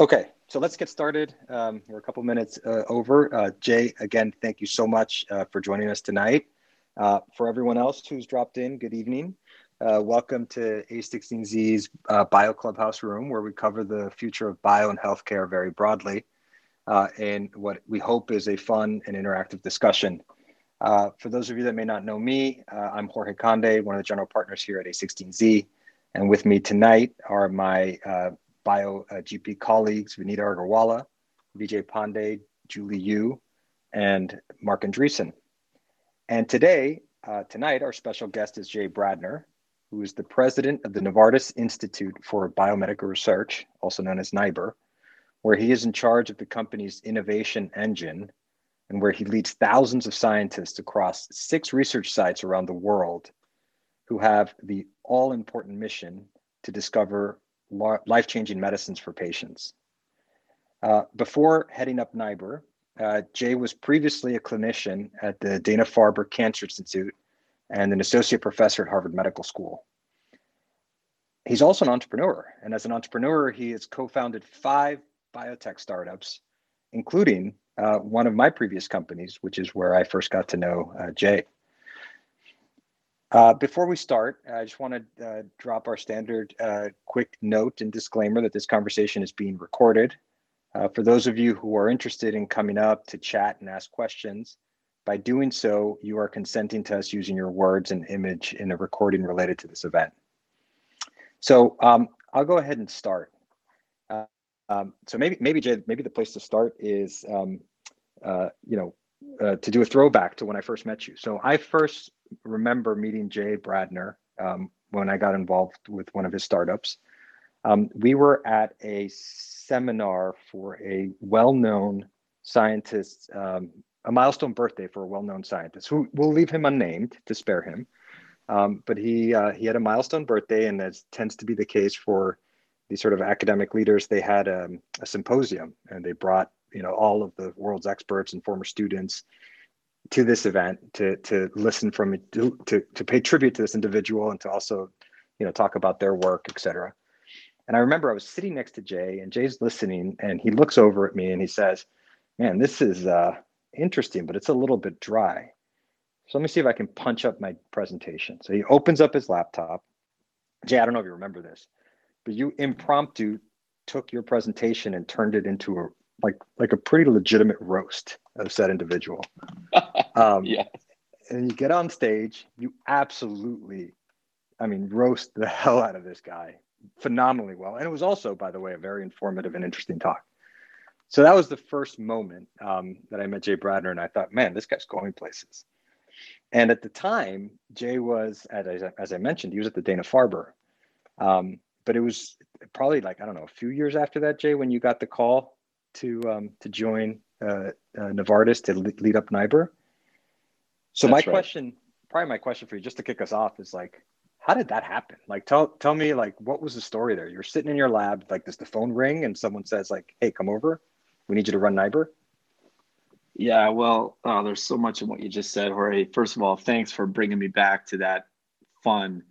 Okay, so let's get started. Um, we're a couple minutes uh, over. Uh, Jay, again, thank you so much uh, for joining us tonight. Uh, for everyone else who's dropped in, good evening. Uh, welcome to A16Z's uh, Bio Clubhouse room, where we cover the future of bio and healthcare very broadly, and what we hope is a fun and interactive discussion. for those of you that may not know me, I'm Jorge Conde, one of the general partners here at A16Z. And with me tonight are my bio uh, GP colleagues, Vineeta Agarwala, Vijay Pande, Julie Yoo, and Marc Andreessen. And today, uh, tonight, our special guest is Jay Bradner, who is the president of the Novartis Institute for Biomedical Research, also known as NIBR, where he is in charge of the company's innovation engine and where he leads thousands of scientists across six research sites around the world who have the all important mission to discover life changing medicines for patients. Uh, before heading up NIBR, uh, Jay was previously a clinician at the Dana Farber Cancer Institute and an associate professor at Harvard Medical School. He's also an entrepreneur, and as an entrepreneur, he has co founded five biotech startups, including uh, one of my previous companies, which is where I first got to know uh, Jay. Uh, before we start, I just want to uh, drop our standard uh, quick note and disclaimer that this conversation is being recorded. Uh, for those of you who are interested in coming up to chat and ask questions, by doing so, you are consenting to us using your words and image in a recording related to this event. So um, I'll go ahead and start. Uh, um, so maybe, maybe Jay, maybe the place to start is, um, uh, you know, to do a throwback to when I first met you. So I first remember meeting Jay Bradner um, when I got involved with one of his startups. Um, we were at a seminar for a well-known scientist, um, a milestone birthday for a well-known scientist who we'll leave him unnamed to spare him. Um, but he uh, he had a milestone birthday, and as tends to be the case for these sort of academic leaders, they had um, a symposium, and they brought you know all of the world's experts and former students to this event to to listen from to, to to pay tribute to this individual and to also you know talk about their work etc and i remember i was sitting next to jay and jay's listening and he looks over at me and he says man this is uh interesting but it's a little bit dry. So let me see if i can punch up my presentation. So he opens up his laptop. Jay i don't know if you remember this but you impromptu took your presentation and turned it into a like like a pretty legitimate roast of said individual. Um, yeah. And you get on stage, you absolutely, I mean, roast the hell out of this guy phenomenally well. And it was also, by the way, a very informative and interesting talk. So that was the first moment um, that I met Jay Bradner, and I thought, man, this guy's going places. And at the time, Jay was, as I, as I mentioned, he was at the Dana Farber. Um, but it was probably like I don't know, a few years after that, Jay, when you got the call to um, to join uh, uh, Novartis to lead up NIBR. So That's my right. question, probably my question for you, just to kick us off, is like, how did that happen? Like, tell tell me, like, what was the story there? You're sitting in your lab, like, does the phone ring and someone says, like, hey, come over, we need you to run NIBR? Yeah, well, uh, there's so much in what you just said, Jorge. First of all, thanks for bringing me back to that fun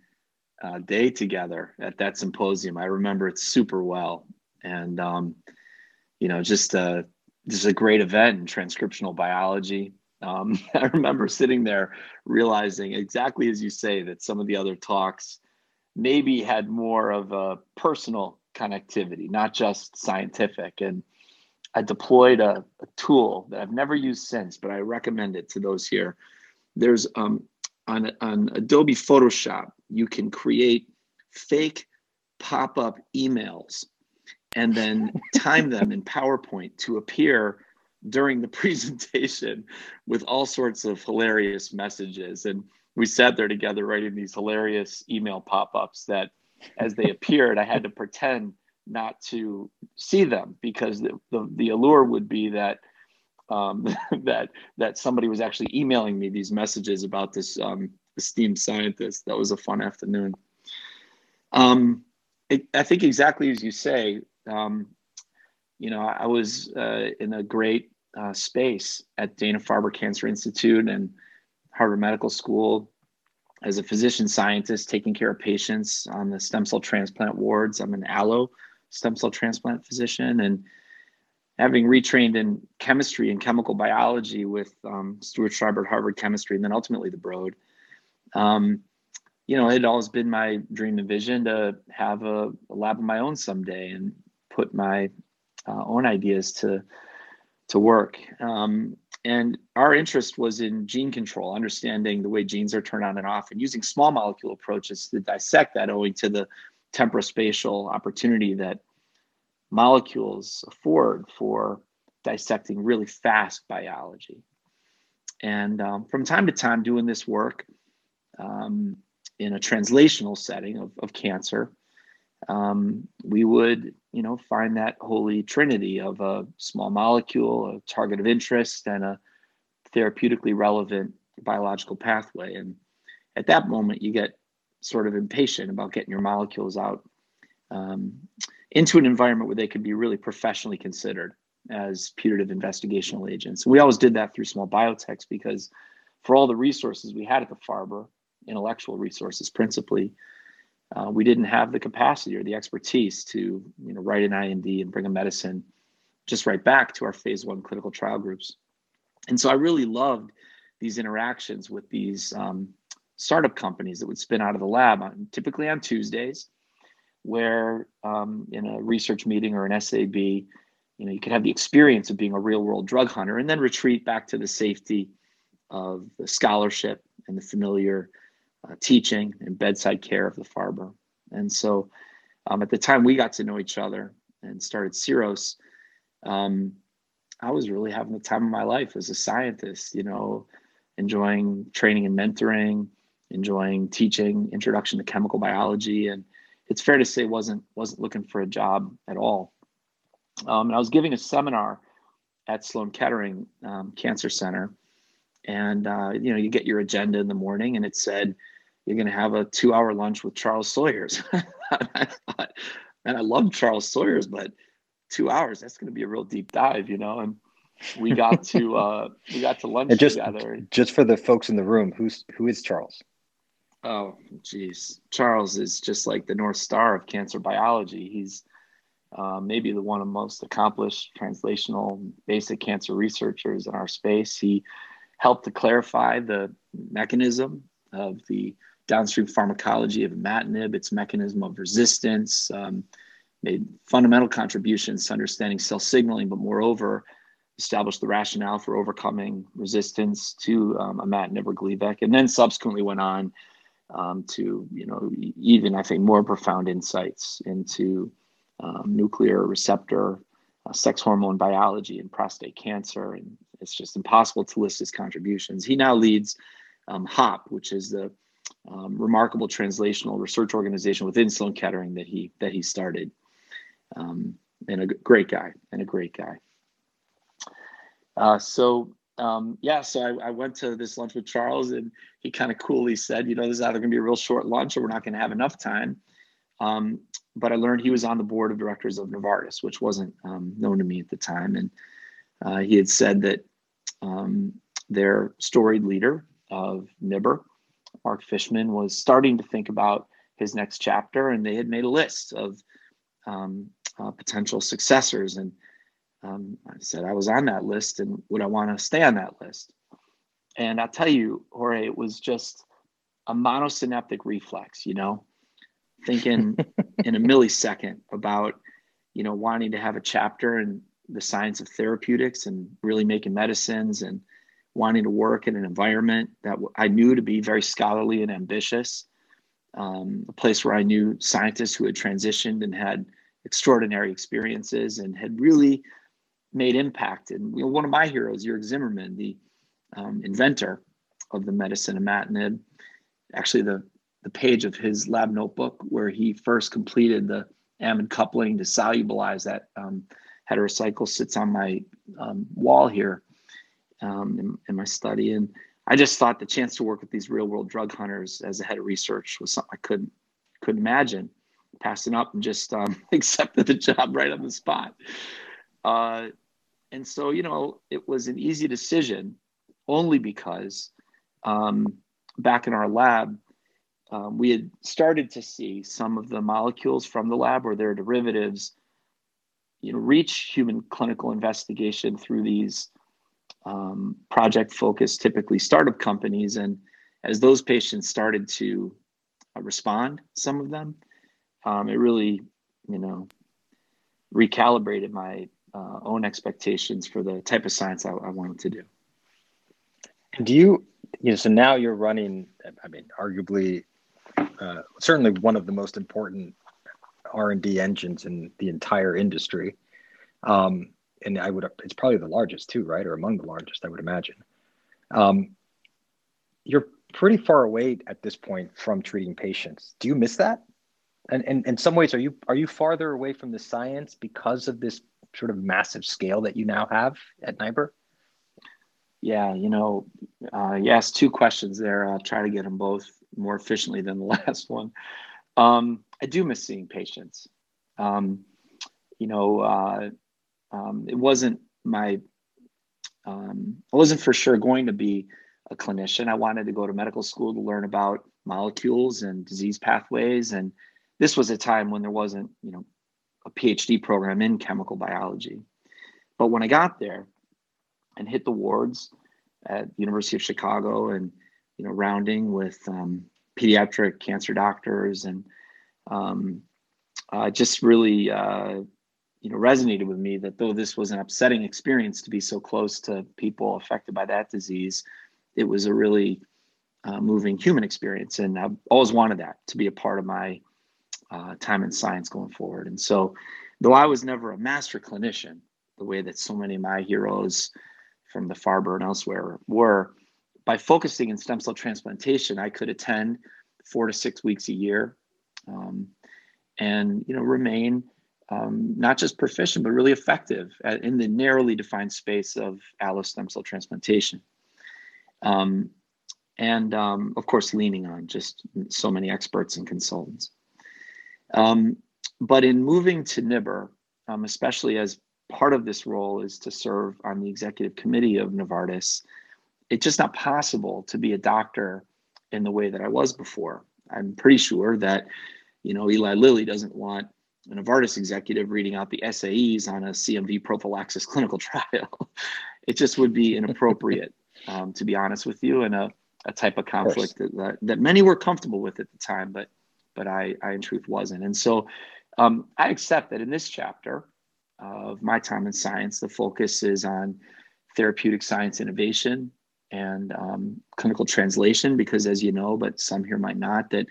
uh, day together at that symposium. I remember it super well, and um, you know, just a uh, just a great event in transcriptional biology. Um, I remember sitting there realizing exactly as you say that some of the other talks maybe had more of a personal connectivity, not just scientific. And I deployed a, a tool that I've never used since, but I recommend it to those here. There's um, on, on Adobe Photoshop, you can create fake pop up emails and then time them in PowerPoint to appear during the presentation with all sorts of hilarious messages. And we sat there together writing these hilarious email pop ups that, as they appeared, I had to pretend not to see them because the, the, the allure would be that. Um, that that somebody was actually emailing me these messages about this um, esteemed scientist. That was a fun afternoon. Um, it, I think exactly as you say, um, you know, I was uh, in a great uh, space at Dana Farber Cancer Institute and Harvard Medical School as a physician scientist taking care of patients on the stem cell transplant wards. I'm an allo stem cell transplant physician and having retrained in chemistry and chemical biology with um, Stuart Schreiber at Harvard Chemistry and then ultimately the Broad. Um, you know, it had always been my dream and vision to have a, a lab of my own someday and put my uh, own ideas to to work. Um, and our interest was in gene control, understanding the way genes are turned on and off, and using small molecule approaches to dissect that, owing to the temporospatial opportunity that molecules afford for dissecting really fast biology. And um, from time to time, doing this work um, in a translational setting of, of cancer, um, we would, you know, find that holy trinity of a small molecule, a target of interest, and a therapeutically relevant biological pathway. And at that moment, you get sort of impatient about getting your molecules out um, into an environment where they could be really professionally considered as putative investigational agents. We always did that through small biotechs because for all the resources we had at the Farber, intellectual resources principally, uh, we didn't have the capacity or the expertise to you know write an IND and bring a medicine just right back to our phase one clinical trial groups. And so I really loved these interactions with these um, startup companies that would spin out of the lab, on, typically on Tuesdays, where um, in a research meeting or an SAB, you know, you could have the experience of being a real world drug hunter and then retreat back to the safety of the scholarship and the familiar uh, teaching and bedside care of the Farber. And so um, at the time we got to know each other and started Syros, um, I was really having the time of my life as a scientist, you know, enjoying training and mentoring, enjoying teaching, introduction to chemical biology. And it's fair to say wasn't wasn't looking for a job at all. Um, and I was giving a seminar at Sloan Kettering um, Cancer Center, and uh, you know you get your agenda in the morning, and it said you're going to have a two hour lunch with Charles Sawyers. I thought, man, I love Charles Sawyers, but two hours, that's going to be a real deep dive, you know? And we got to, uh, we got to lunch just, together. Just for the folks in the room, who's, who is Charles? Oh, geez. Charles is just like the North Star of cancer biology. He's uh, maybe the one of the most accomplished translational basic cancer researchers in our space. He helped to clarify the mechanism of the downstream pharmacology of imatinib, its mechanism of resistance, um, made fundamental contributions to understanding cell signaling, but moreover, established the rationale for overcoming resistance to um, imatinib or Gleevec, and then subsequently went on um, to, you know, even I think more profound insights into um, nuclear receptor, uh, sex hormone biology, and prostate cancer. And it's just impossible to list his contributions. He now leads um, HOPP, which is the um, remarkable translational research organization within Sloan Kettering that he that he started. Um, and a great guy, and a great guy. Uh, so um, yeah, so I, I, went to this lunch with Charles, and he kind of coolly said, you know, this is either going to be a real short lunch or we're not going to have enough time. Um, but I learned he was on the board of directors of Novartis, which wasn't um, known to me at the time, and uh, he had said that um, their storied leader of NIBR, Mark Fishman, was starting to think about his next chapter, and they had made a list of um, uh, potential successors. And um, I said I was on that list, and would I want to stay on that list? And I'll tell you, Jorge, it was just a monosynaptic reflex, you know, thinking in a millisecond about, you know, wanting to have a chapter in the science of therapeutics and really making medicines and wanting to work in an environment that I knew to be very scholarly and ambitious, um, a place where I knew scientists who had transitioned and had extraordinary experiences and had really made impact. And you know, one of my heroes, Jürg Zimmermann, the um, inventor of the medicine imatinib, actually the the page of his lab notebook where he first completed the amide coupling to solubilize that um, heterocycle sits on my um, wall here um, in, in, my study. And I just thought the chance to work with these real world drug hunters as a head of research was something I couldn't couldn't imagine passing up and just um, accepted the job right on the spot. Uh, and so, you know, it was an easy decision only because um, back in our lab, um, we had started to see some of the molecules from the lab or their derivatives you know, reach human clinical investigation through these um, project focused, typically startup companies. And as those patients started to uh, respond, some of them, um, it really, you know, recalibrated my uh, own expectations for the type of science I, I wanted to do. Do you, you know, so now you're running, I mean, arguably, uh, certainly one of the most important R&D engines in the entire industry. Um, and I would, it's probably the largest too, right? Or among the largest, I would imagine. Um, you're pretty far away at this point from treating patients. Do you miss that? And, and in some ways, are you are you farther away from the science because of this sort of massive scale that you now have at NIBR? Yeah, you know, uh, you asked two questions there. I'll try to get them both more efficiently than the last one. Um, I do miss seeing patients. Um, you know, uh, um, it wasn't my, um, I wasn't for sure going to be a clinician. I wanted to go to medical school to learn about molecules and disease pathways. And this was a time when there wasn't, you know, a PhD program in chemical biology. But when I got there and hit the wards at the University of Chicago and, you know, rounding with um, pediatric cancer doctors and um, uh, just really, uh, you know, resonated with me that though this was an upsetting experience to be so close to people affected by that disease, it was a really uh, moving human experience. And I've always wanted that to be a part of my uh, time in science going forward. And so, though I was never a master clinician, the way that so many of my heroes from the Farber and elsewhere were, by focusing in stem cell transplantation, I could attend four to six weeks a year, um, and you know remain um, not just proficient but really effective at, in the narrowly defined space of allo stem cell transplantation. Um, and um, of course, leaning on just so many experts and consultants. Um, but in moving to NIBR, um, especially as part of this role is to serve on the executive committee of Novartis, it's just not possible to be a doctor in the way that I was before. I'm pretty sure that, you know, Eli Lilly doesn't want an Novartis executive reading out the SAEs on a CMV prophylaxis clinical trial. it just would be inappropriate, um, to be honest with you, and a, a type of conflict of that, that many were comfortable with at the time, but but I, I in truth wasn't. And so um, I accept that in this chapter of my time in science, the focus is on therapeutic science innovation and um, clinical translation, because as you know, but some here might not, that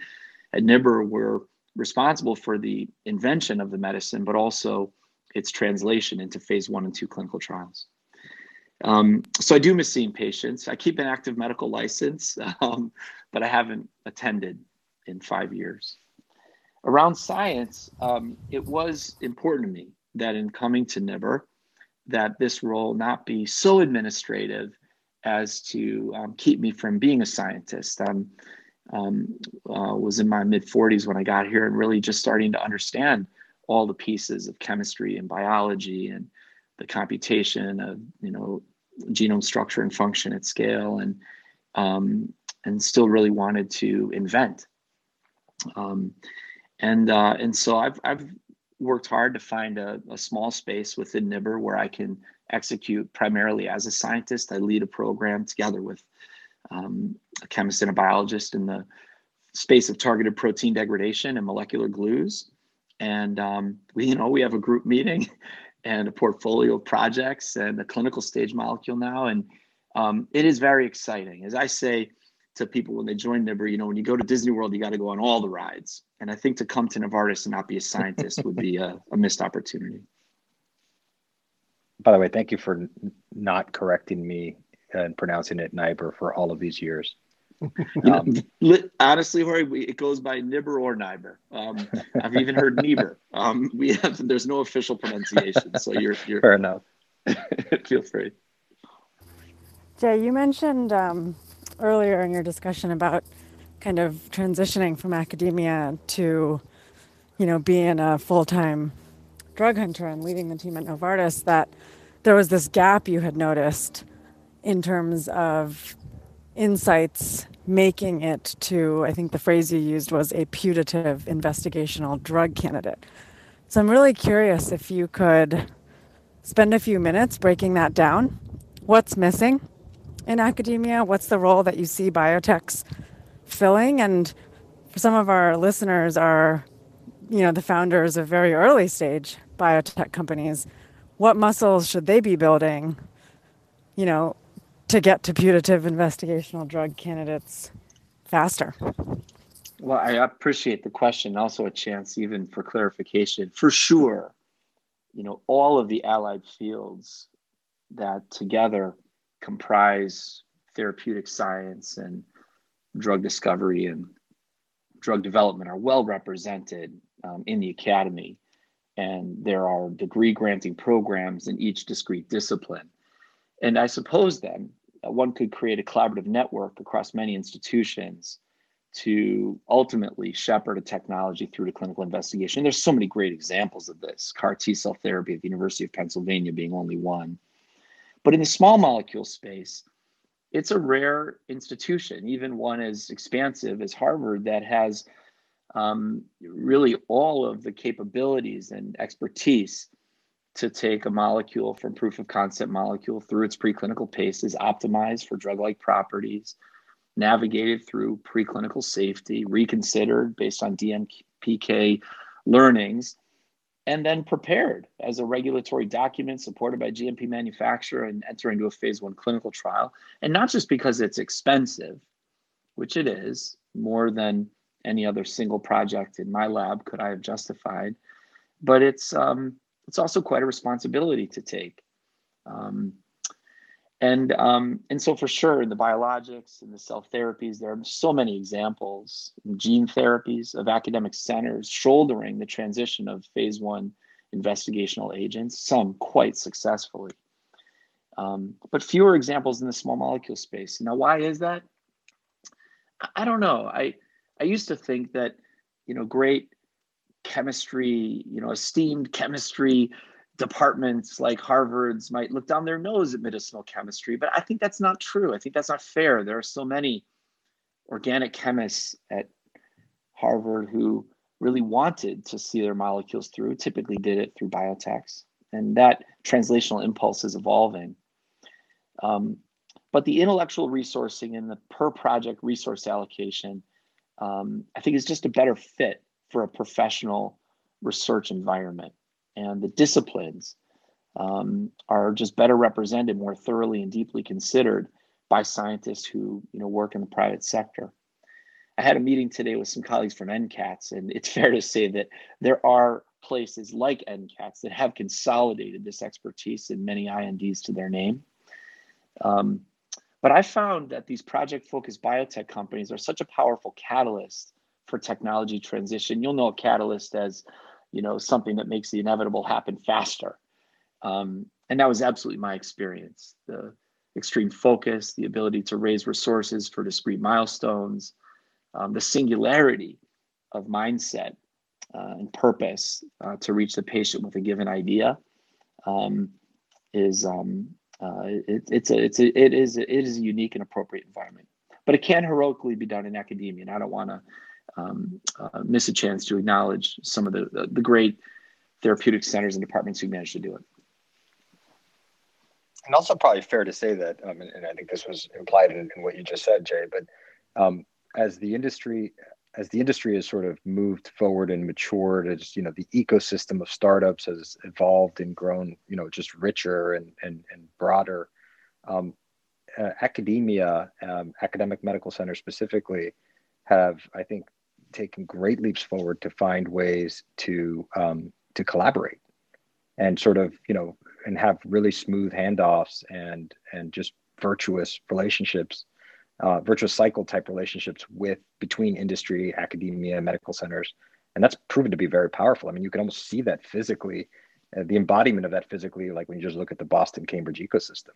at NIBR we're responsible for the invention of the medicine, but also its translation into phase one and two clinical trials. Um, so I do miss seeing patients. I keep an active medical license, um, but I haven't attended in five years. Around science, um, it was important to me that in coming to NIBR, that this role not be so administrative as to um, keep me from being a scientist. I um, uh, was in my mid 40s when I got here and really just starting to understand all the pieces of chemistry and biology and the computation of you know genome structure and function at scale and um, and still really wanted to invent um, and uh, and so I've I've worked hard to find a, a small space within NIBR where I can execute primarily as a scientist. I lead a program together with um, a chemist and a biologist in the space of targeted protein degradation and molecular glues. And um, we, you know, we have a group meeting and a portfolio of projects and a clinical stage molecule now. And um, it is very exciting. As I say to people when they join NIBR, you know, when you go to Disney World, you got to go on all the rides. And I think to come to Novartis and not be a scientist would be a, a missed opportunity by the way, thank you for n- not correcting me and pronouncing it NIBR for all of these years. Um, honestly, Jorge, it goes by Nibber or Nibber. Um, I've even heard Nieber. Um, we have there's no official pronunciation, so you're, you're fair enough. feel free. Jay, you mentioned um, earlier in your discussion about kind of transitioning from academia to, you know, being a full time drug hunter and leading the team at Novartis that there was this gap you had noticed in terms of insights making it to, I think the phrase you used was a putative investigational drug candidate. So I'm really curious if you could spend a few minutes breaking that down. What's missing in academia? What's the role that you see biotechs filling? And for some of our listeners are, you know, the founders of very early stage biotech companies. What muscles should they be building, you know, to get to putative investigational drug candidates faster? Well, I appreciate the question. Also, a chance even for clarification. For sure, you know, all of the allied fields that together comprise therapeutic science and drug discovery and drug development are well represented um, in the academy. And there are degree granting programs in each discrete discipline. And I suppose then uh, one could create a collaborative network across many institutions to ultimately shepherd a technology through to clinical investigation. There's so many great examples of this, CAR T cell therapy at the University of Pennsylvania being only one. But in the small molecule space, it's a rare institution, even one as expansive as Harvard that has um, really all of the capabilities and expertise to take a molecule from proof of concept molecule through its preclinical paces, optimized for drug like properties, navigated through preclinical safety, reconsidered based on DMPK learnings, and then prepared as a regulatory document supported by GMP manufacturer and enter into a phase one clinical trial. And not just because it's expensive, which it is, more than any other single project in my lab could I have justified, but it's um, it's also quite a responsibility to take. Um, and um, and so for sure in the biologics and the cell therapies there are so many examples gene therapies of academic centers shouldering the transition of phase one investigational agents some quite successfully. Um, but fewer examples in the small molecule space. Now why is that? I don't know. I i used to think that you know great chemistry you know esteemed chemistry departments like Harvard's might look down their nose at medicinal chemistry, but I think that's not true. I think that's not fair. There are so many organic chemists at Harvard who really wanted to see their molecules through, typically did it through biotechs. And that translational impulse is evolving. Um, but the intellectual resourcing and the per project resource allocation, um, I think is just a better fit for a professional research environment and the disciplines um, are just better represented more thoroughly and deeply considered by scientists who you know work in the private sector. I had a meeting today with some colleagues from NCATS, and it's fair to say that there are places like NCATS that have consolidated this expertise in many INDs to their name. Um, but I found that these project focused biotech companies are such a powerful catalyst for technology transition. You'll know a catalyst as you know something that makes the inevitable happen faster um, and that was absolutely my experience the extreme focus the ability to raise resources for discrete milestones um, the singularity of mindset uh, and purpose uh, to reach the patient with a given idea um, is um, uh, it, it's a it's a it is it is a unique and appropriate environment but it can heroically be done in academia and i don't want to um, uh, miss a chance to acknowledge some of the, the, the great therapeutic centers and departments who managed to do it. And also, probably fair to say that, um, and, and, I think this was implied in, in, what you just said, Jay. But um, as the industry, as the industry has sort of moved forward and matured, as you know, the ecosystem of startups has evolved and grown, you know, just richer and and, and broader. Um, uh, academia, um, academic medical centers specifically, have I think taken great leaps forward to find ways to um, to collaborate and sort of you know and have really smooth handoffs and and just virtuous relationships uh, virtuous cycle type relationships with between industry academia medical centers and that's proven to be very powerful i mean you can almost see that physically uh, the embodiment of that physically like when you just look at the boston cambridge ecosystem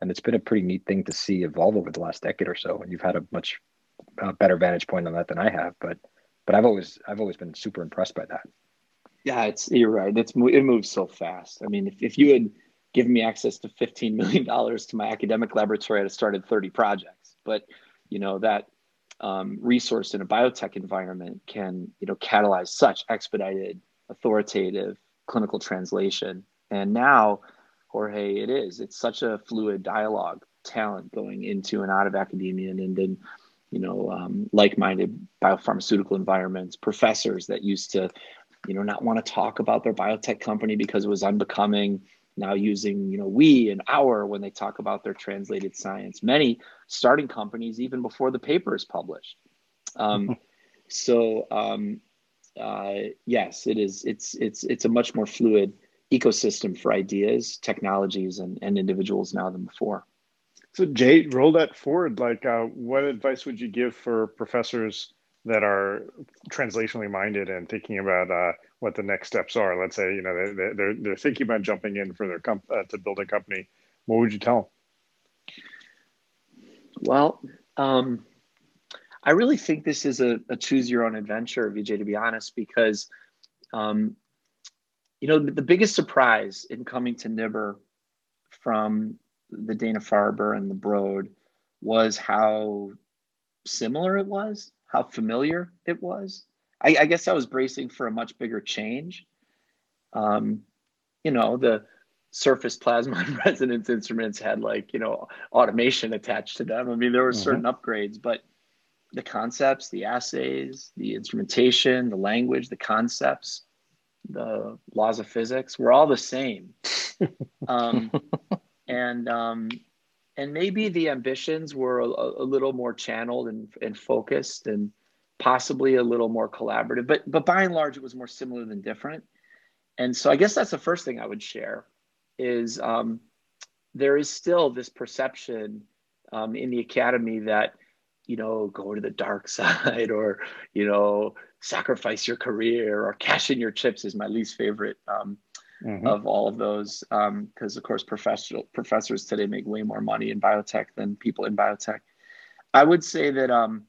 and it's been a pretty neat thing to see evolve over the last decade or so and you've had a much uh, better vantage point on that than i have but but I've always I've always been super impressed by that. Yeah, it's you're right. It's it moves so fast. I mean, if, if you had given me access to 15 million dollars to my academic laboratory, I'd have started 30 projects. But you know that um, resource in a biotech environment can you know catalyze such expedited authoritative clinical translation. And now, Jorge, it is. It's such a fluid dialogue, talent going into and out of academia and in, you know, um, like-minded biopharmaceutical environments, professors that used to, you know, not want to talk about their biotech company because it was unbecoming. Now using, you know, we and our when they talk about their translated science. Many starting companies even before the paper is published. Um, so um, uh, yes, it is. It's it's it's a much more fluid ecosystem for ideas, technologies, and, and individuals now than before. So Jay, roll that forward. Like, uh, what advice would you give for professors that are translationally minded and thinking about uh, what the next steps are? Let's say you know they, they're they're thinking about jumping in for their comp- uh, to build a company. What would you tell them? Well, um, I really think this is a, a choose your own adventure, Vijay, to be honest, because, um, you know, the, the, biggest surprise in coming to NIBR from the Dana Farber and the Broad was how similar it was, how familiar it was. I, I guess I was bracing for a much bigger change. Um, you know, the surface plasma resonance instruments had like, you know, automation attached to them. I mean, there were mm-hmm. certain upgrades, but the concepts, the assays, the instrumentation, the language, the concepts, the laws of physics were all the same. um, and um, and maybe the ambitions were a, a, little more channeled and, and focused and possibly a little more collaborative. But but by and large, it was more similar than different. And so I guess that's the first thing I would share is um, there is still this perception um, in the academy that you know, go to the dark side or, you know, sacrifice your career or cash in your chips is my least favorite um, mm-hmm. of all of those. Because, um, of course, professional professors today make way more money in biotech than people in biotech. I would say that um,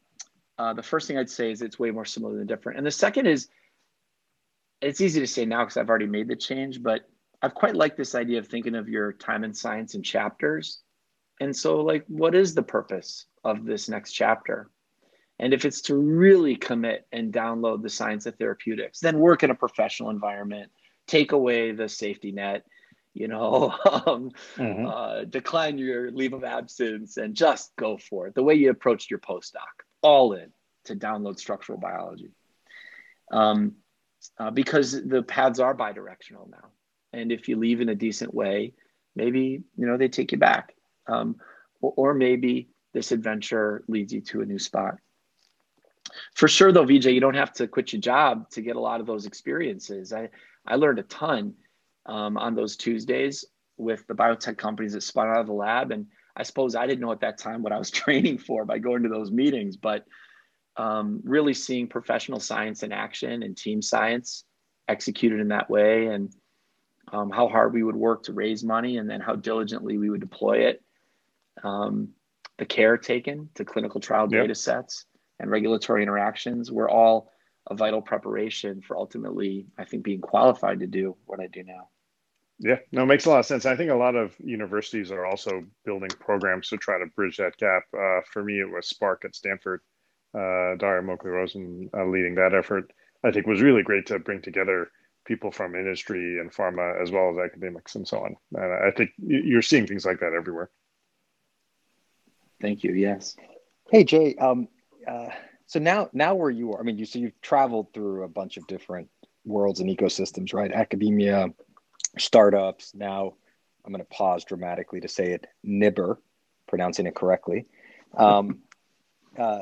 uh, the first thing I'd say is it's way more similar than different. And the second is, it's easy to say now because I've already made the change, but I've quite liked this idea of thinking of your time in science in chapters. And so, like, what is the purpose of this next chapter. And if it's to really commit and download the science of therapeutics, then work in a professional environment, take away the safety net, you know, um, mm-hmm. uh, decline your leave of absence and just go for it. The way you approached your postdoc, all in to download structural biology. Um, uh, because the paths are bidirectional now. And if you leave in a decent way, maybe, you know, they take you back. Um, or, or maybe this adventure leads you to a new spot. For sure, though, Vijay, you don't have to quit your job to get a lot of those experiences. I, I learned a ton um, on those Tuesdays with the biotech companies that spun out of the lab. And I suppose I didn't know at that time what I was training for by going to those meetings, but um, really seeing professional science in action and team science executed in that way and um, how hard we would work to raise money and then how diligently we would deploy it. Um, the care taken to clinical trial yep. data sets and regulatory interactions were all a vital preparation for ultimately, I think, being qualified to do what I do now. Yeah, no, it makes a lot of sense. I think a lot of universities are also building programs to try to bridge that gap. Uh, for me, it was Spark at Stanford. Uh, Daria Mochly-Rosen uh, leading that effort. I think was really great to bring together people from industry and pharma as well as academics and so on. And I think you're seeing things like that everywhere. Thank you. Yes. Hey Jay. Um, uh, so now, now where you are, I mean, you so you've traveled through a bunch of different worlds and ecosystems, right? Academia, startups. Now, I'm going to pause dramatically to say it. NIBR, pronouncing it correctly. Um, uh,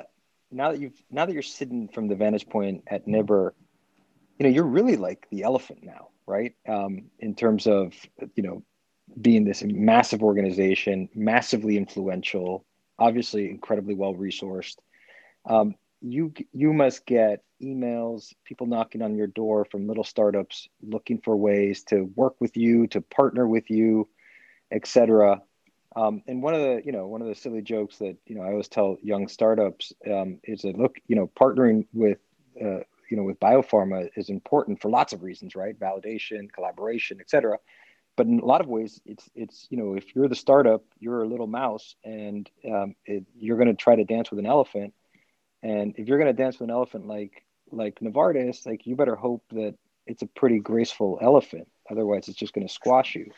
now that you've now that you're sitting from the vantage point at NIBR, you know you're really like the elephant now, right? Um, in terms of you know being this massive organization, massively influential, obviously incredibly well resourced. Um, you you must get emails, people knocking on your door from little startups looking for ways to work with you, to partner with you, etc. Um, and one of the you know one of the silly jokes that you know I always tell young startups um, is that look you know partnering with uh, you know with biopharma is important for lots of reasons, right? Validation, collaboration, etc but in a lot of ways it's it's you know if you're the startup you're a little mouse and um, it, you're going to try to dance with an elephant and if you're going to dance with an elephant like like Novartis like you better hope that it's a pretty graceful elephant. Otherwise, it's just going to squash you.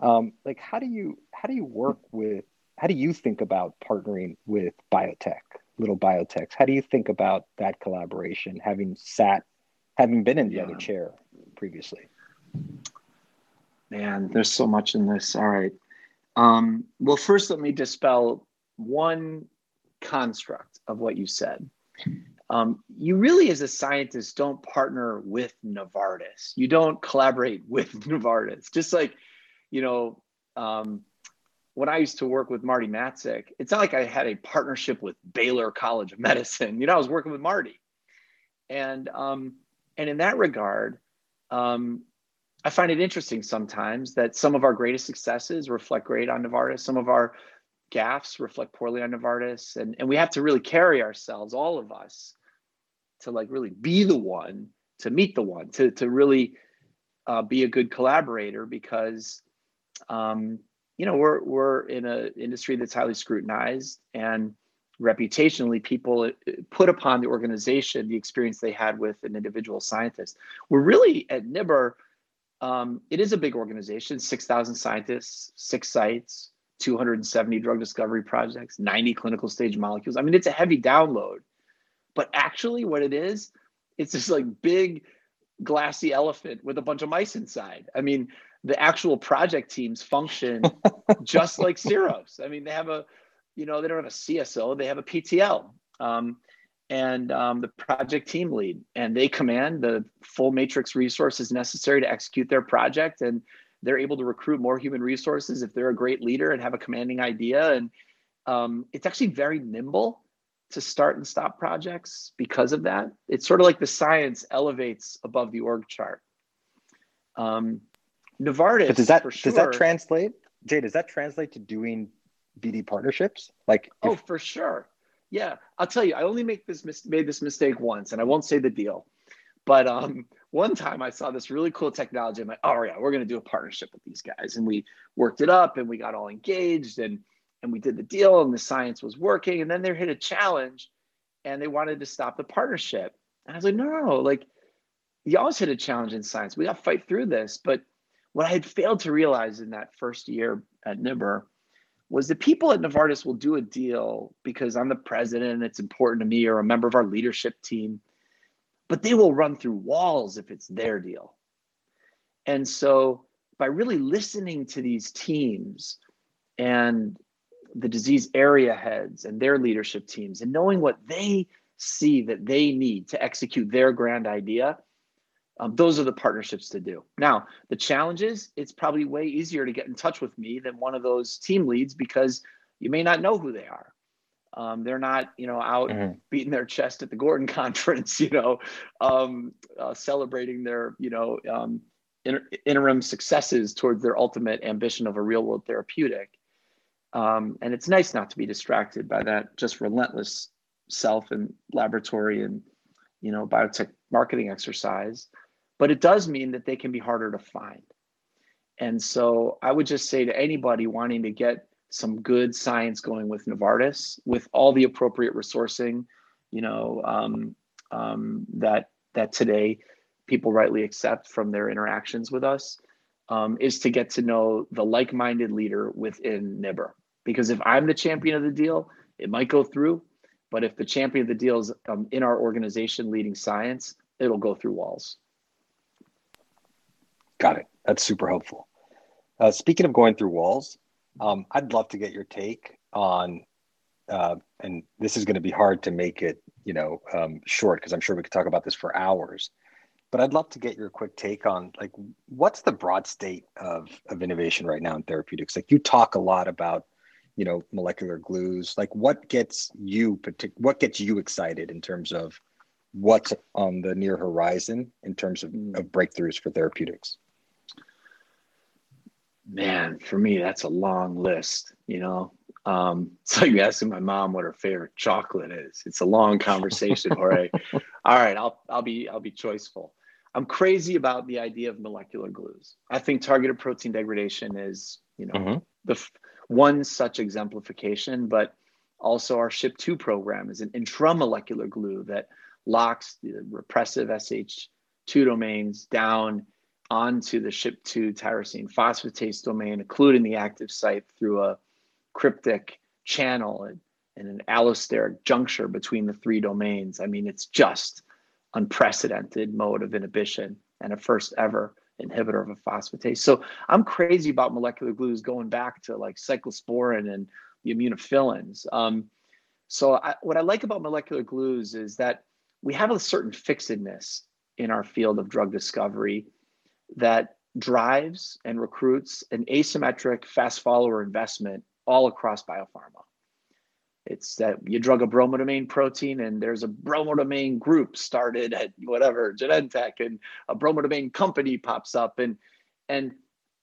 Um, like, how do you how do you work with? How do you think about partnering with biotech, little biotechs? How do you think about that collaboration? Having sat, having been in the yeah. other chair previously. Man, there's so much in this. All right. Um, well, first, let me dispel one construct of what you said. Um, you really, as a scientist, don't partner with Novartis. You don't collaborate with Novartis. Just like, you know, um, when I used to work with Marty Matzuk, it's not like I had a partnership with Baylor College of Medicine. You know, I was working with Marty, and um, and in that regard, um, I find it interesting sometimes that some of our greatest successes reflect great on Novartis. Some of our gaffes reflect poorly on Novartis. And, and we have to really carry ourselves, all of us, to like really be the one, to meet the one, to, to really uh, be a good collaborator because, um, you know, we're, we're in an industry that's highly scrutinized and reputationally people uh, put upon the organization the experience they had with an individual scientist. We're really at NIBR, um, it is a big organization, 6,000 scientists, six sites, 270 drug discovery projects, 90 clinical stage molecules. I mean, it's a heavy download. But actually, what it is, it's this like big glassy elephant with a bunch of mice inside. I mean, the actual project teams function just like Syros. I mean, they have a, you know, they don't have a CSO, they have a PTL. Um, and um, the project team lead, and they command the full matrix resources necessary to execute their project. And they're able to recruit more human resources if they're a great leader and have a commanding idea. And um, it's actually very nimble to start and stop projects because of that. It's sort of like the science elevates above the org chart. Um, Novartis, but does that sure, does that translate, Jay? Does that translate to doing BD partnerships? Like, oh, for sure. Yeah, I'll tell you, I only make this mis- made this mistake once, and I won't say the deal. But um, one time I saw this really cool technology. I'm like, oh yeah, we're gonna do a partnership with these guys, and we worked it up, and we got all engaged, and and we did the deal, and the science was working. And then they hit a challenge, and they wanted to stop the partnership. And I was like, no, no, no, like you always hit a challenge in science. We got to fight through this. But what I had failed to realize in that first year at NIBR was that people at Novartis will do a deal because I'm the president and it's important to me or a member of our leadership team, but they will run through walls if it's their deal. And so by really listening to these teams and the disease area heads and their leadership teams and knowing what they see that they need to execute their grand idea, um, those are the partnerships to do. Now, the challenge is it's probably way easier to get in touch with me than one of those team leads because you may not know who they are. Um, they're not, you know, out mm-hmm. beating their chest at the Gordon conference, you know, um, uh, celebrating their, you know, um, inter- interim successes towards their ultimate ambition of a real world therapeutic. Um, and it's nice not to be distracted by that just relentless self and laboratory and, you know, biotech marketing exercise but it does mean that they can be harder to find. And so I would just say to anybody wanting to get some good science going with Novartis, with all the appropriate resourcing, you know, um, um, that that today people rightly accept from their interactions with us, um, is to get to know the like-minded leader within NIBR. Because if I'm the champion of the deal, it might go through, but if the champion of the deal is um, in our organization leading science, it'll go through walls. Got it. That's super helpful. Uh, speaking of going through walls, um, I'd love to get your take on, uh, and this is going to be hard to make it, you know, um, short because I'm sure we could talk about this for hours. But I'd love to get your quick take on like what's the broad state of of innovation right now in therapeutics. Like you talk a lot about, you know, molecular glues. Like what gets you partic- what gets you excited in terms of what's on the near horizon in terms of, of breakthroughs for therapeutics? Man, for me, that's a long list. You know, um, it's like asking my mom what her favorite chocolate is. It's a long conversation. all right, all right. I'll I'll be I'll be choiceful. I'm crazy about the idea of molecular glues. I think targeted protein degradation is you know mm-hmm. the f- one such exemplification, but also our SHP2 program is an intramolecular glue that locks the repressive SH two domains down onto the SHP2 tyrosine phosphatase domain, including the active site through a cryptic channel and, and an allosteric juncture between the three domains. I mean, it's just unprecedented mode of inhibition and a first ever inhibitor of a phosphatase. So I'm crazy about molecular glues going back to like cyclosporin and the immunophilins. Um, so I, what I like about molecular glues is that we have a certain fixedness in our field of drug discovery that drives and recruits an asymmetric fast follower investment all across biopharma. It's that you drug a bromodomain protein and there's a bromodomain group started at whatever Genentech and a bromodomain company pops up and and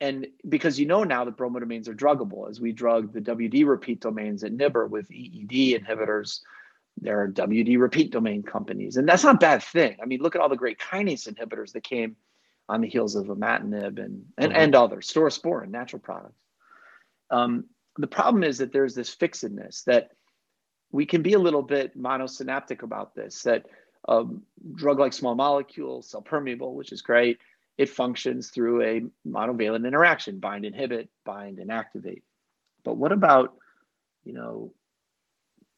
and because you know now that bromodomains are druggable as we drug the WD repeat domains at NIBR with EED inhibitors there are WD repeat domain companies and that's not a bad thing. I mean look at all the great kinase inhibitors that came on the heels of imatinib and and, mm-hmm. and others, Staurosporine, natural products. Um, the problem is that there's this fixedness that we can be a little bit monosynaptic about this that um, drug like small molecule cell permeable which is great it functions through a monovalent interaction bind inhibit bind and activate but what about you know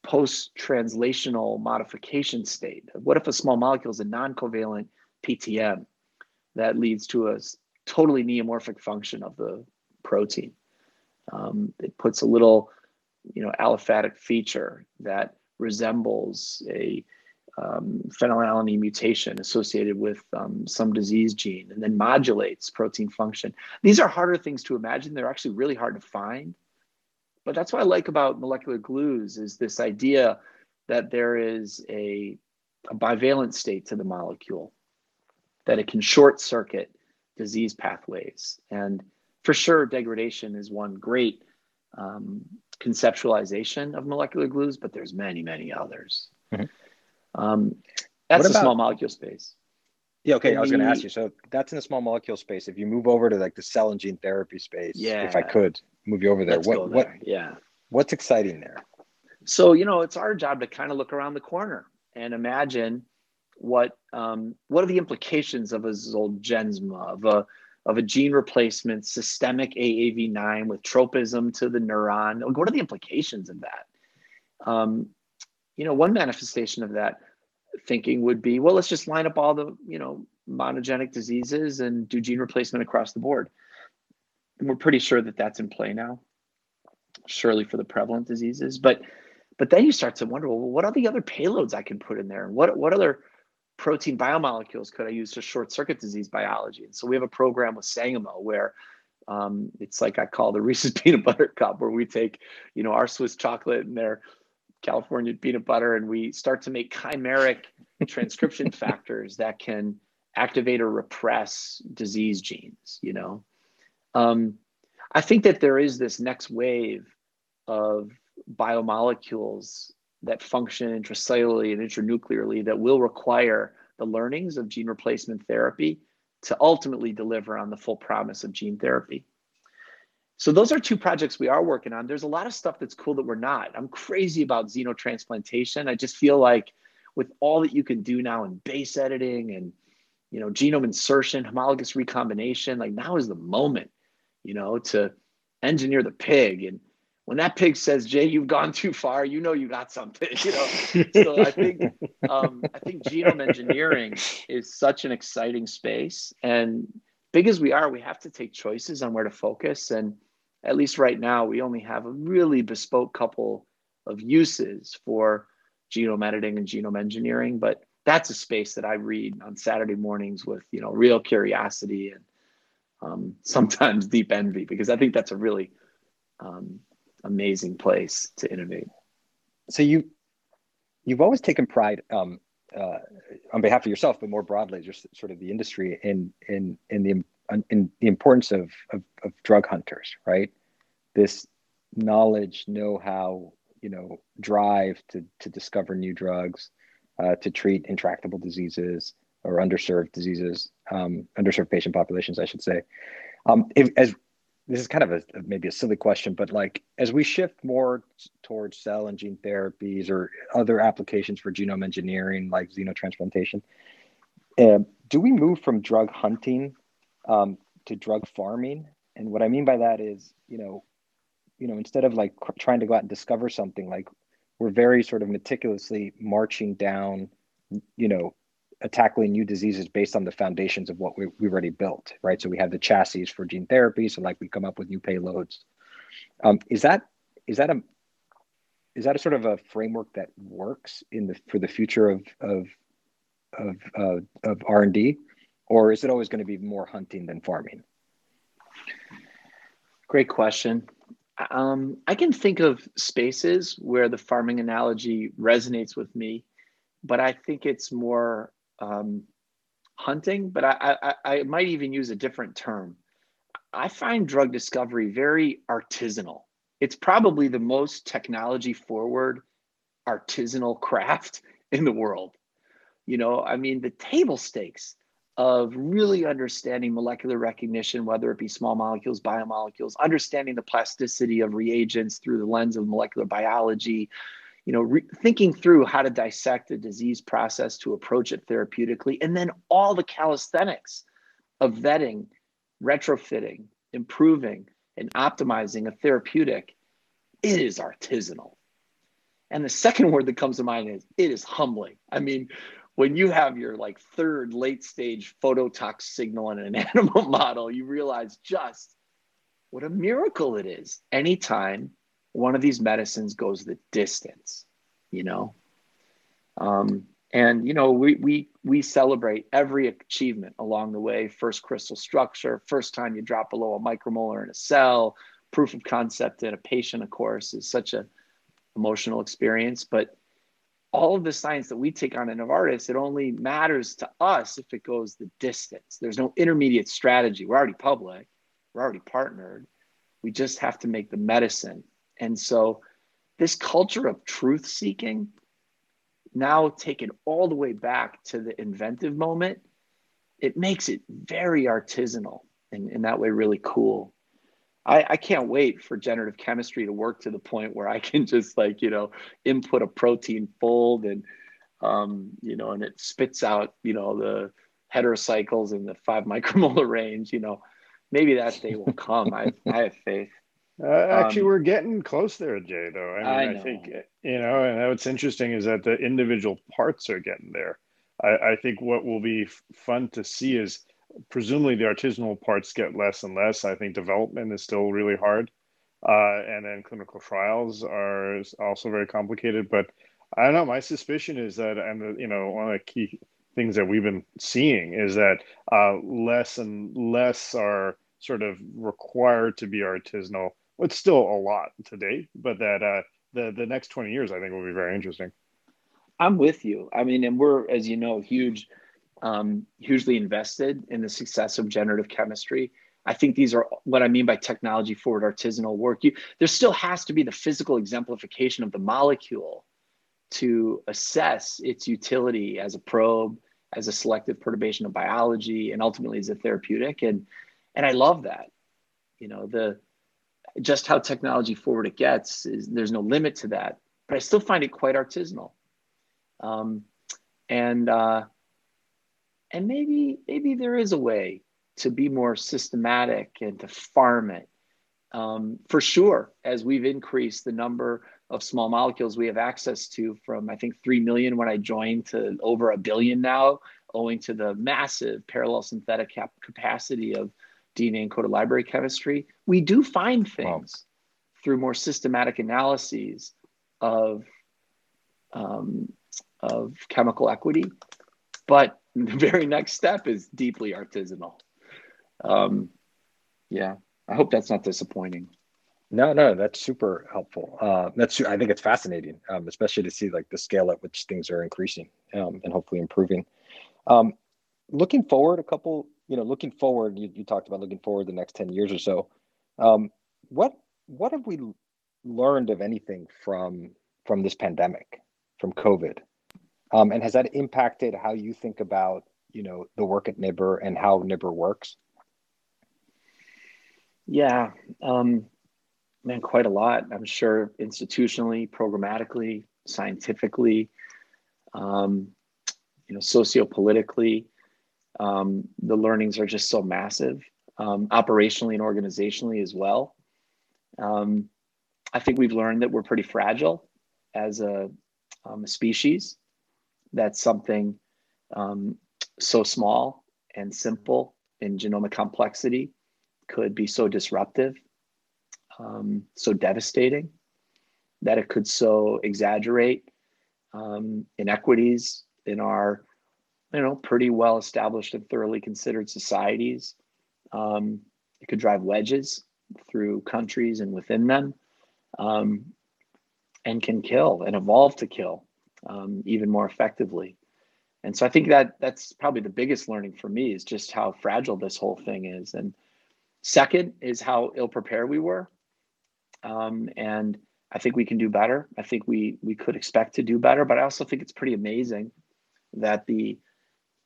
post translational modification state what if a small molecule is a non-covalent ptm that leads to a totally neomorphic function of the protein um, it puts a little you know, aliphatic feature that resembles a um, phenylalanine mutation associated with um, some disease gene and then modulates protein function. These are harder things to imagine. They're actually really hard to find. But that's what I like about molecular glues is this idea that there is a, a bivalent state to the molecule, that it can short circuit disease pathways. And for sure, degradation is one great um, conceptualization of molecular glues, but there's many, many others. Mm-hmm. Um, that's about, the small molecule space. Yeah, okay. I was going to ask you. So that's in the small molecule space. If you move over to like the cell and gene therapy space, yeah, if I could move you over there, what, there. what, yeah, what's exciting there? So you know, it's our job to kind of look around the corner and imagine what um, what are the implications of a Zolgensma, of a of a gene replacement, systemic AAV9 with tropism to the neuron. What are the implications of that? Um, you know, one manifestation of that thinking would be, well, let's just line up all the, you know, monogenic diseases and do gene replacement across the board. And we're pretty sure that that's in play now, surely for the prevalent diseases. But but then you start to wonder, well, what are the other payloads I can put in there? What what other protein biomolecules could I use to short circuit disease biology? And so we have a program with Sangamo where um, it's like I call the Reese's peanut butter cup, where we take, you know, our Swiss chocolate and their California peanut butter, and we start to make chimeric transcription factors that can activate or repress disease genes. You know, um, I think that there is this next wave of biomolecules that function intracellularly and intranuclearly that will require the learnings of gene replacement therapy to ultimately deliver on the full promise of gene therapy. So those are two projects we are working on. There's a lot of stuff that's cool that we're not. I'm crazy about xenotransplantation. I just feel like with all that you can do now in base editing and you know genome insertion, homologous recombination, like now is the moment, you know, to engineer the pig and when that pig says, "Jay, you've gone too far," you know you got something. You know, so I think um, I think genome engineering is such an exciting space, and big as we are, we have to take choices on where to focus. And at least right now, we only have a really bespoke couple of uses for genome editing and genome engineering, but that's a space that I read on Saturday mornings with you know real curiosity and um, sometimes deep envy because I think that's a really um, amazing place to innovate. So you you've always taken pride um, uh, on behalf of yourself, but more broadly, just sort of the industry in in in the in the importance of, of, of drug hunters, right? This knowledge, know-how, you know, drive to to discover new drugs, uh, to treat intractable diseases or underserved diseases, um, underserved patient populations, I should say. Um, if, as this is kind of a maybe a silly question, but like as we shift more towards cell and gene therapies or other applications for genome engineering, like xenotransplantation, uh, do we move from drug hunting um, to drug farming? And what I mean by that is, you know, you know, instead of like trying to go out and discover something, like we're very sort of meticulously marching down, you know, tackling new diseases based on the foundations of what we, we've already built, right? So we have the chassis for gene therapy. So like we come up with new payloads. Um, is that is that a is that a sort of a framework that works in the for the future of of of uh, of R and D, or is it always going to be more hunting than farming? Great question. Um, I can think of spaces where the farming analogy resonates with me, but I think it's more um, hunting. But I, I, I might even use a different term. I find drug discovery very artisanal. It's probably the most technology forward artisanal craft in the world. You know, I mean, the table stakes of really understanding molecular recognition, whether it be small molecules, biomolecules, understanding the plasticity of reagents through the lens of molecular biology, you know, re- thinking through how to dissect a disease process to approach it therapeutically, and then all the calisthenics of vetting, retrofitting, improving, and optimizing a therapeutic, it is artisanal. And the second word that comes to mind is it is humbling. I mean, when you have your like third late stage phototox signal in an animal model, you realize just what a miracle it is anytime one of these medicines goes the distance, you know? Um, and you know, we we we celebrate every achievement along the way. First crystal structure, first time you drop below a micromolar in a cell, proof of concept in a patient, of course, is such a emotional experience. But all of the science that we take on at Novartis, it only matters to us if it goes the distance. There's no intermediate strategy. We're already public, we're already partnered. We just have to make the medicine. And so, this culture of truth seeking, now taken all the way back to the inventive moment, it makes it very artisanal and in that way, really cool. I, I can't wait for generative chemistry to work to the point where I can just like, you know, input a protein fold and, um, you know, and it spits out, you know, the heterocycles in the five micromolar range, you know, maybe that day will come. I, I have faith. Uh, actually, um, we're getting close there, Jay. Though I, mean, I, I, think you know, and what's interesting is that the individual parts are getting there. I, I think what will be fun to see is presumably the artisanal parts get less and less. I think development is still really hard. Uh, and then clinical trials are also very complicated. But I don't know. My suspicion is that, and you know, one of the key things that we've been seeing is that uh, less and less are sort of required to be artisanal. It's still a lot today, but that uh, the the next twenty years, I think, will be very interesting. I'm with you. I mean, and we're, as you know, huge um, hugely invested in the success of generative chemistry. I think these are what I mean by technology forward artisanal work. You, there still has to be the physical exemplification of the molecule to assess its utility as a probe, as a selective perturbation of biology, and ultimately as a therapeutic. And and I love that. You know, the just how technology forward it gets is there's no limit to that. But I still find it quite artisanal. Um, and uh, and maybe maybe there is a way to be more systematic and to farm it um, for sure as we've increased the number of small molecules we have access to from i think 3 million when i joined to over a billion now owing to the massive parallel synthetic cap- capacity of dna encoded library chemistry we do find things wow. through more systematic analyses of um, of chemical equity but the very next step is deeply artisanal. Um, yeah, I hope that's not disappointing. No, no, that's super helpful. Uh, that's I think it's fascinating, um, especially to see like the scale at which things are increasing um, and hopefully improving. Um, looking forward, a couple, you know, looking forward, you, you talked about looking forward the next ten years or so. Um, what what have we learned of anything from from this pandemic, from COVID? Um, and has that impacted how you think about, you know, the work at NIBR and how NIBR works? Yeah, um, man, quite a lot. I'm sure institutionally, programmatically, scientifically, um, you know, sociopolitically. Um, the learnings are just so massive, um, operationally and organizationally as well. Um, I think we've learned that we're pretty fragile as a, um, a species. That's something um, so small and simple in genomic complexity could be so disruptive, um, so devastating, that it could so exaggerate inequities in our, you know, pretty well established and thoroughly considered societies. Um, it could drive wedges through countries and within them, um, and can kill and evolve to kill um, even more effectively. And so I think that that's probably the biggest learning for me is just how fragile this whole thing is. And second is how ill prepared we were. Um, and I think we can do better. I think we we could expect to do better, but I also think it's pretty amazing that the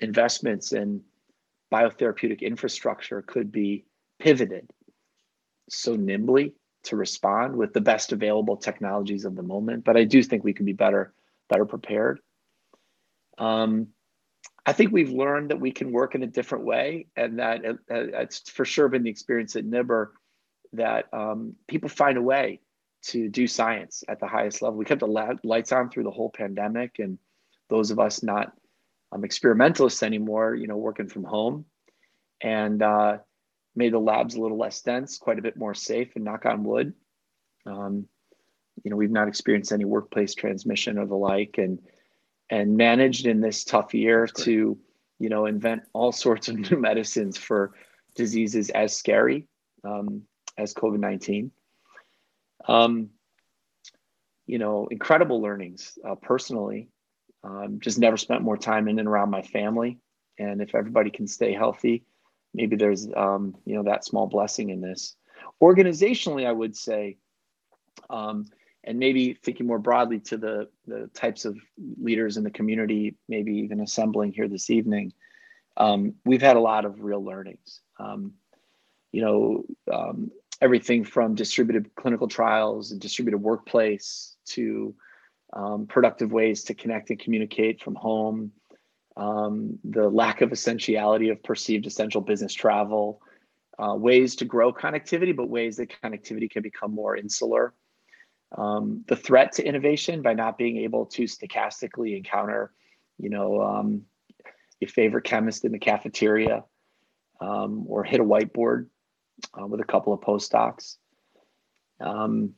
investments in biotherapeutic infrastructure could be pivoted so nimbly to respond with the best available technologies of the moment. But I do think we can be better better prepared. Um, I think we've learned that we can work in a different way, and that uh, it's for sure been the experience at NIBR that um, people find a way to do science at the highest level. We kept the lights on through the whole pandemic, and those of us not um, experimentalists anymore, you know, working from home, and uh, made the labs a little less dense, quite a bit more safe, and knock on wood. Um, you know, we've not experienced any workplace transmission or the like, and and managed in this tough year to, you know, invent all sorts of new medicines for diseases as scary um, as COVID 19. Um, you know, incredible learnings uh, personally. Um, just never spent more time in and around my family. And if everybody can stay healthy, maybe there's, um, you know, that small blessing in this. Organizationally, I would say, um, and maybe thinking more broadly to the, the types of leaders in the community, maybe even assembling here this evening, um, we've had a lot of real learnings. Um, you know, um, everything from distributed clinical trials and distributed workplace to um, productive ways to connect and communicate from home, um, the lack of essentiality of perceived essential business travel, uh, ways to grow connectivity, but ways that connectivity can become more insular um, the threat to innovation by not being able to stochastically encounter, you know, um, your favorite chemist in the cafeteria um, or hit a whiteboard uh, with a couple of postdocs. Um,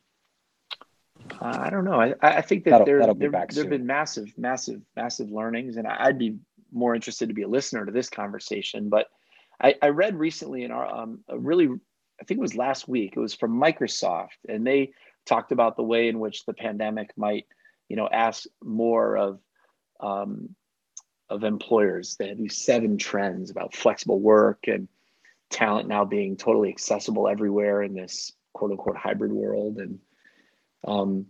I don't know. I, I think that that'll, there, that'll there, there have been massive, massive, massive learnings, and I'd be more interested to be a listener to this conversation. But I, I read recently in our um, a really, I think it was last week. It was from Microsoft, and they talked about the way in which the pandemic might, you know, ask more of um, of employers. They had these seven trends about flexible work and talent now being totally accessible everywhere in this quote unquote hybrid world, and um,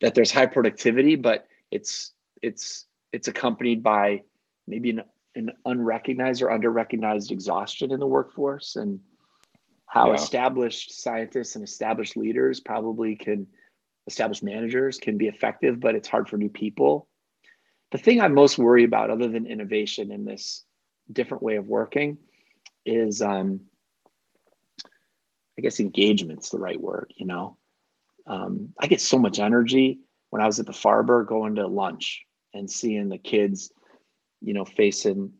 that there's high productivity, but it's it's it's accompanied by maybe an, an unrecognized or underrecognized exhaustion in the workforce. And how yeah. established scientists and established leaders probably can established managers can be effective but it's hard for new people. The thing i'm most worried about other than innovation in this different way of working is um, i guess engagement's the right word you know um, i get so much energy when i was at the farber going to lunch and seeing the kids you know facing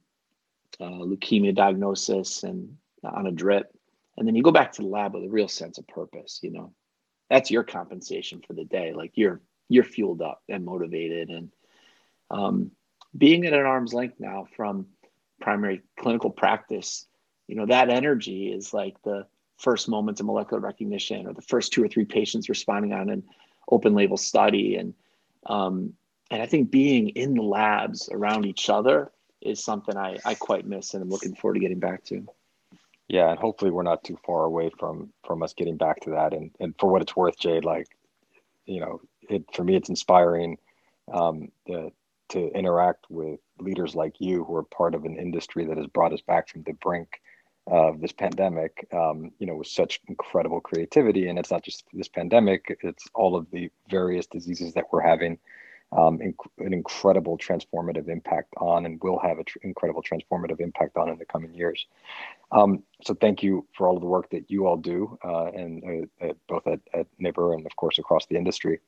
uh, leukemia diagnosis and on a drip. And then you go back to the lab with a real sense of purpose you know. That's your compensation for the day. Like you're you're fueled up and motivated. And um, being at an arm's length now from primary clinical practice you know that energy is like the first moments of molecular recognition or the first two or three patients responding on an open label study. And um, and i think being in the labs around each other is something I, I quite miss and i'm looking forward to getting back to. Yeah and hopefully we're not too far away from from us getting back to that. And and for what it's worth jade like you know it for me it's inspiring um the, to interact with leaders like you who are part of an industry that has brought us back from the brink of this pandemic um, you know with such incredible creativity and it's not just this pandemic it's all of the various diseases that we're having um, inc- an incredible transformative impact on and will have an tr- incredible transformative impact on in the coming years. Um, so thank you for all of the work that you all do, uh, and uh, both at, at NIBR and of course across the industry.